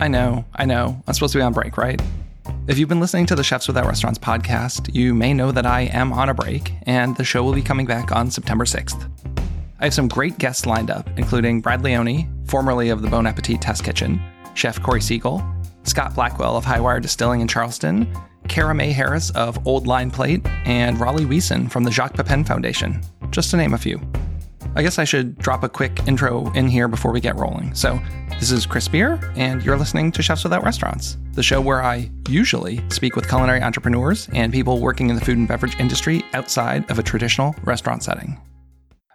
I know, I know. I'm supposed to be on break, right? If you've been listening to the Chefs Without Restaurants podcast, you may know that I am on a break, and the show will be coming back on September 6th. I have some great guests lined up, including Brad Leone, formerly of the Bon Appetit Test Kitchen, Chef Corey Siegel, Scott Blackwell of Highwire Distilling in Charleston, Kara Mae Harris of Old Line Plate, and Rollie Wesen from the Jacques Pepin Foundation, just to name a few. I guess I should drop a quick intro in here before we get rolling. So, this is Chris Spear, and you're listening to Chefs Without Restaurants, the show where I usually speak with culinary entrepreneurs and people working in the food and beverage industry outside of a traditional restaurant setting.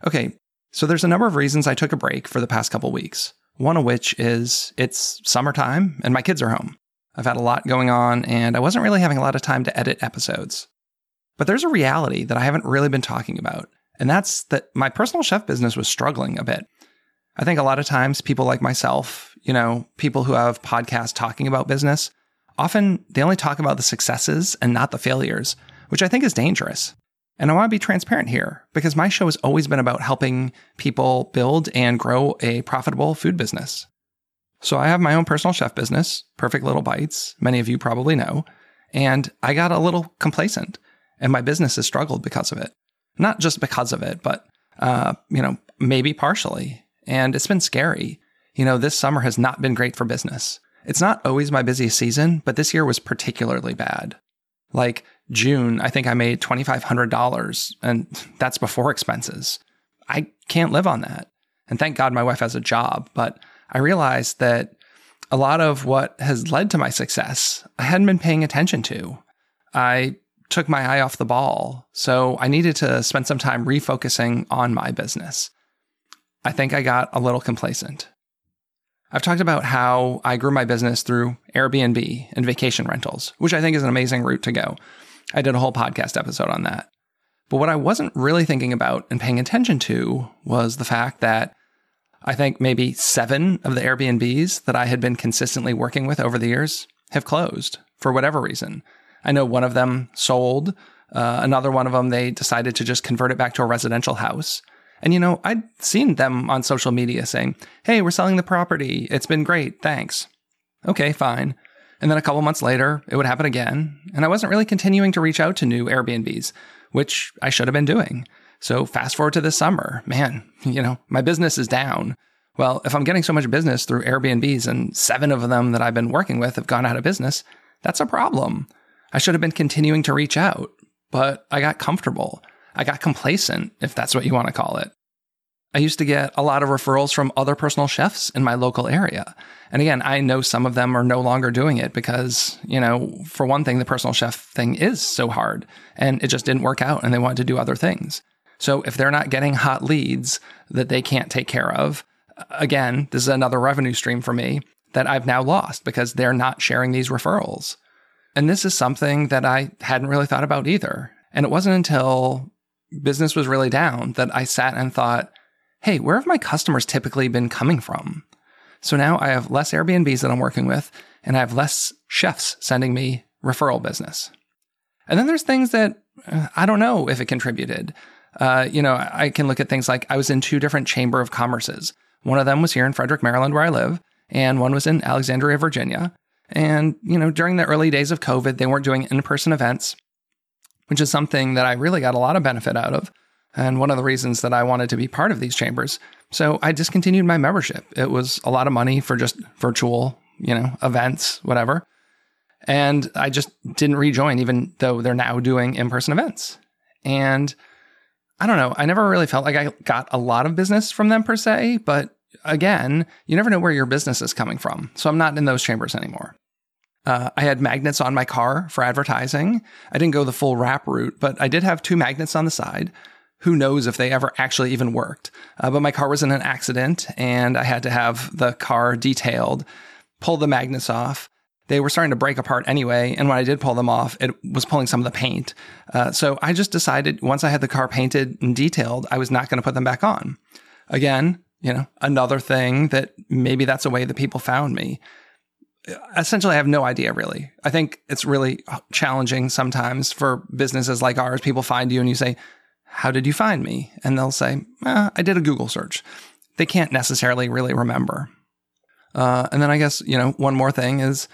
Okay, so there's a number of reasons I took a break for the past couple weeks. One of which is it's summertime and my kids are home. I've had a lot going on and I wasn't really having a lot of time to edit episodes. But there's a reality that I haven't really been talking about, and that's that my personal chef business was struggling a bit. I think a lot of times people like myself, you know, people who have podcasts talking about business, often they only talk about the successes and not the failures, which I think is dangerous. And I want to be transparent here because my show has always been about helping people build and grow a profitable food business. So I have my own personal chef business, Perfect Little Bites, many of you probably know, and I got a little complacent and my business has struggled because of it. Not just because of it, but, uh, you know, maybe partially. And it's been scary. You know, this summer has not been great for business. It's not always my busiest season, but this year was particularly bad. Like June, I think I made $2,500 and that's before expenses. I can't live on that. And thank God my wife has a job, but I realized that a lot of what has led to my success, I hadn't been paying attention to. I took my eye off the ball. So I needed to spend some time refocusing on my business. I think I got a little complacent. I've talked about how I grew my business through Airbnb and vacation rentals, which I think is an amazing route to go. I did a whole podcast episode on that. But what I wasn't really thinking about and paying attention to was the fact that I think maybe seven of the Airbnbs that I had been consistently working with over the years have closed for whatever reason. I know one of them sold. Uh, another one of them, they decided to just convert it back to a residential house. And, you know, I'd seen them on social media saying, Hey, we're selling the property. It's been great. Thanks. Okay, fine. And then a couple months later, it would happen again. And I wasn't really continuing to reach out to new Airbnbs, which I should have been doing. So fast forward to this summer, man, you know, my business is down. Well, if I'm getting so much business through Airbnbs and seven of them that I've been working with have gone out of business, that's a problem. I should have been continuing to reach out, but I got comfortable. I got complacent, if that's what you want to call it. I used to get a lot of referrals from other personal chefs in my local area. And again, I know some of them are no longer doing it because, you know, for one thing, the personal chef thing is so hard and it just didn't work out and they wanted to do other things. So if they're not getting hot leads that they can't take care of, again, this is another revenue stream for me that I've now lost because they're not sharing these referrals. And this is something that I hadn't really thought about either. And it wasn't until business was really down that I sat and thought, hey, where have my customers typically been coming from? So now I have less Airbnbs that I'm working with, and I have less chefs sending me referral business. And then there's things that uh, I don't know if it contributed. Uh, you know, I can look at things like I was in two different chamber of commerces. One of them was here in Frederick, Maryland, where I live, and one was in Alexandria, Virginia. And, you know, during the early days of COVID, they weren't doing in person events, which is something that I really got a lot of benefit out of and one of the reasons that I wanted to be part of these chambers. So I discontinued my membership. It was a lot of money for just virtual, you know, events, whatever. And I just didn't rejoin, even though they're now doing in person events. And I don't know, I never really felt like I got a lot of business from them per se, but again, you never know where your business is coming from. So I'm not in those chambers anymore. Uh, I had magnets on my car for advertising. I didn't go the full wrap route, but I did have two magnets on the side who knows if they ever actually even worked. Uh, but my car was in an accident and I had to have the car detailed, pull the magnets off. They were starting to break apart anyway. And when I did pull them off, it was pulling some of the paint. Uh, so I just decided once I had the car painted and detailed, I was not going to put them back on. Again, you know, another thing that maybe that's a way that people found me. Essentially, I have no idea really. I think it's really challenging sometimes for businesses like ours. People find you and you say, how did you find me? And they'll say, eh, I did a Google search. They can't necessarily really remember. Uh, and then I guess, you know, one more thing is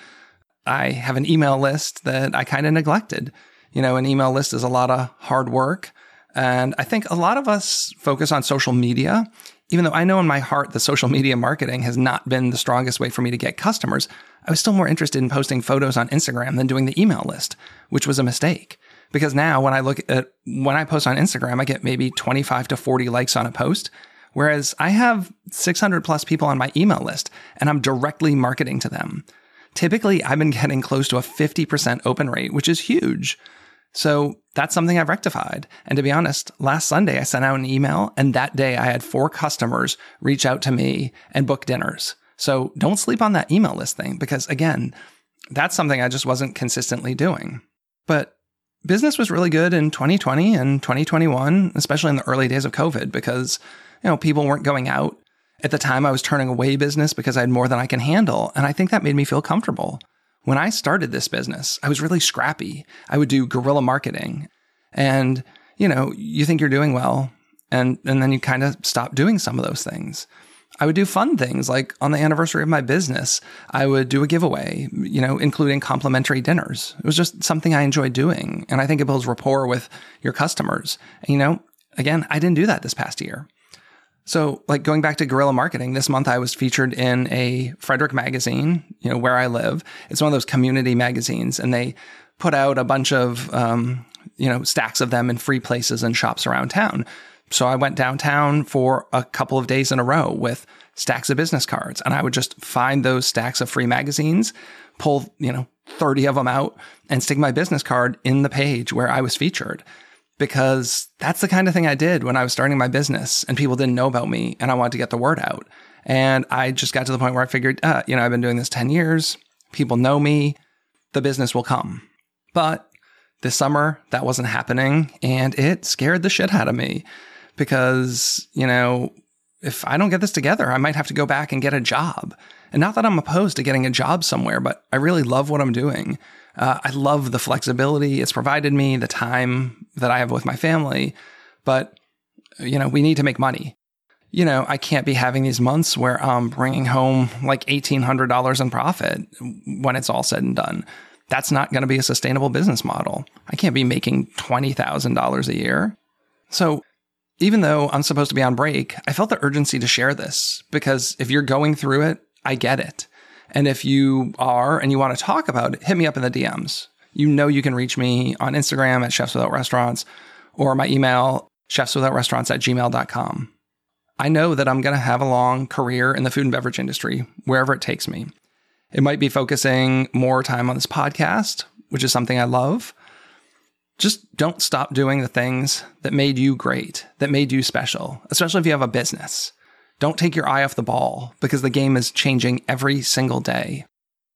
I have an email list that I kind of neglected. You know, an email list is a lot of hard work. And I think a lot of us focus on social media. Even though I know in my heart the social media marketing has not been the strongest way for me to get customers, I was still more interested in posting photos on Instagram than doing the email list, which was a mistake. Because now when I look at when I post on Instagram, I get maybe 25 to 40 likes on a post. Whereas I have 600 plus people on my email list and I'm directly marketing to them. Typically, I've been getting close to a 50% open rate, which is huge. So that's something I've rectified. And to be honest, last Sunday I sent out an email and that day I had four customers reach out to me and book dinners. So don't sleep on that email list thing because again, that's something I just wasn't consistently doing. But business was really good in 2020 and 2021, especially in the early days of COVID because, you know, people weren't going out. At the time, I was turning away business because I had more than I can handle. And I think that made me feel comfortable. When I started this business, I was really scrappy. I would do guerrilla marketing. And, you know, you think you're doing well, and, and then you kind of stop doing some of those things. I would do fun things like on the anniversary of my business, I would do a giveaway, you know, including complimentary dinners. It was just something I enjoyed doing. And I think it builds rapport with your customers. And, you know, again, I didn't do that this past year. So, like going back to guerrilla marketing, this month I was featured in a Frederick magazine, you know, where I live. It's one of those community magazines, and they put out a bunch of, um, you know, stacks of them in free places and shops around town. So I went downtown for a couple of days in a row with stacks of business cards, and I would just find those stacks of free magazines, pull, you know, 30 of them out, and stick my business card in the page where I was featured because that's the kind of thing I did when I was starting my business and people didn't know about me and I wanted to get the word out. And I just got to the point where I figured, uh, you know, I've been doing this 10 years. People know me. The business will come. But this summer, that wasn't happening. And it scared the shit out of me because, you know, if I don't get this together, I might have to go back and get a job. And not that I'm opposed to getting a job somewhere, but I really love what I'm doing. Uh, I love the flexibility it's provided me, the time that I have with my family. But, you know, we need to make money. You know, I can't be having these months where I'm bringing home like $1,800 in profit when it's all said and done. That's not going to be a sustainable business model. I can't be making $20,000 a year. So, even though I'm supposed to be on break, I felt the urgency to share this because if you're going through it, I get it. And if you are and you want to talk about it, hit me up in the DMs. You know you can reach me on Instagram at Chefs Without Restaurants or my email, chefswithoutrestaurants at gmail.com. I know that I'm going to have a long career in the food and beverage industry, wherever it takes me. It might be focusing more time on this podcast, which is something I love. Just don't stop doing the things that made you great, that made you special, especially if you have a business. Don't take your eye off the ball because the game is changing every single day.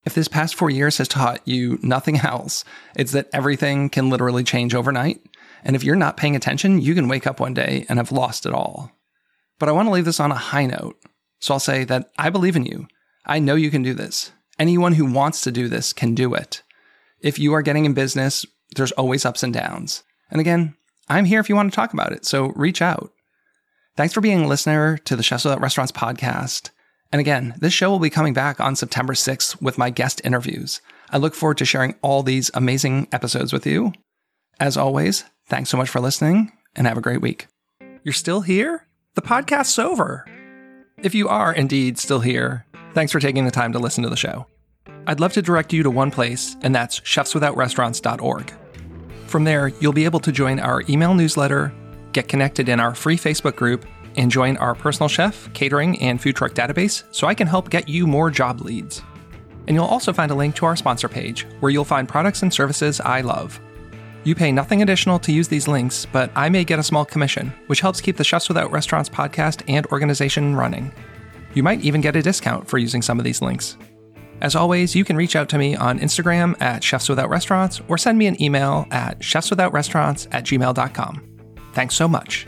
If this past four years has taught you nothing else, it's that everything can literally change overnight. And if you're not paying attention, you can wake up one day and have lost it all. But I want to leave this on a high note. So I'll say that I believe in you. I know you can do this. Anyone who wants to do this can do it. If you are getting in business, there's always ups and downs. And again, I'm here if you want to talk about it. So reach out. Thanks for being a listener to the Chefs Without Restaurants podcast. And again, this show will be coming back on September 6th with my guest interviews. I look forward to sharing all these amazing episodes with you. As always, thanks so much for listening and have a great week. You're still here? The podcast's over. If you are indeed still here, thanks for taking the time to listen to the show. I'd love to direct you to one place, and that's chefswithoutrestaurants.org. From there, you'll be able to join our email newsletter get connected in our free Facebook group, and join our personal chef, catering, and food truck database so I can help get you more job leads. And you'll also find a link to our sponsor page where you'll find products and services I love. You pay nothing additional to use these links, but I may get a small commission, which helps keep the Chefs Without Restaurants podcast and organization running. You might even get a discount for using some of these links. As always, you can reach out to me on Instagram at Chefs Without Restaurants or send me an email at chefswithoutrestaurants at gmail.com. Thanks so much.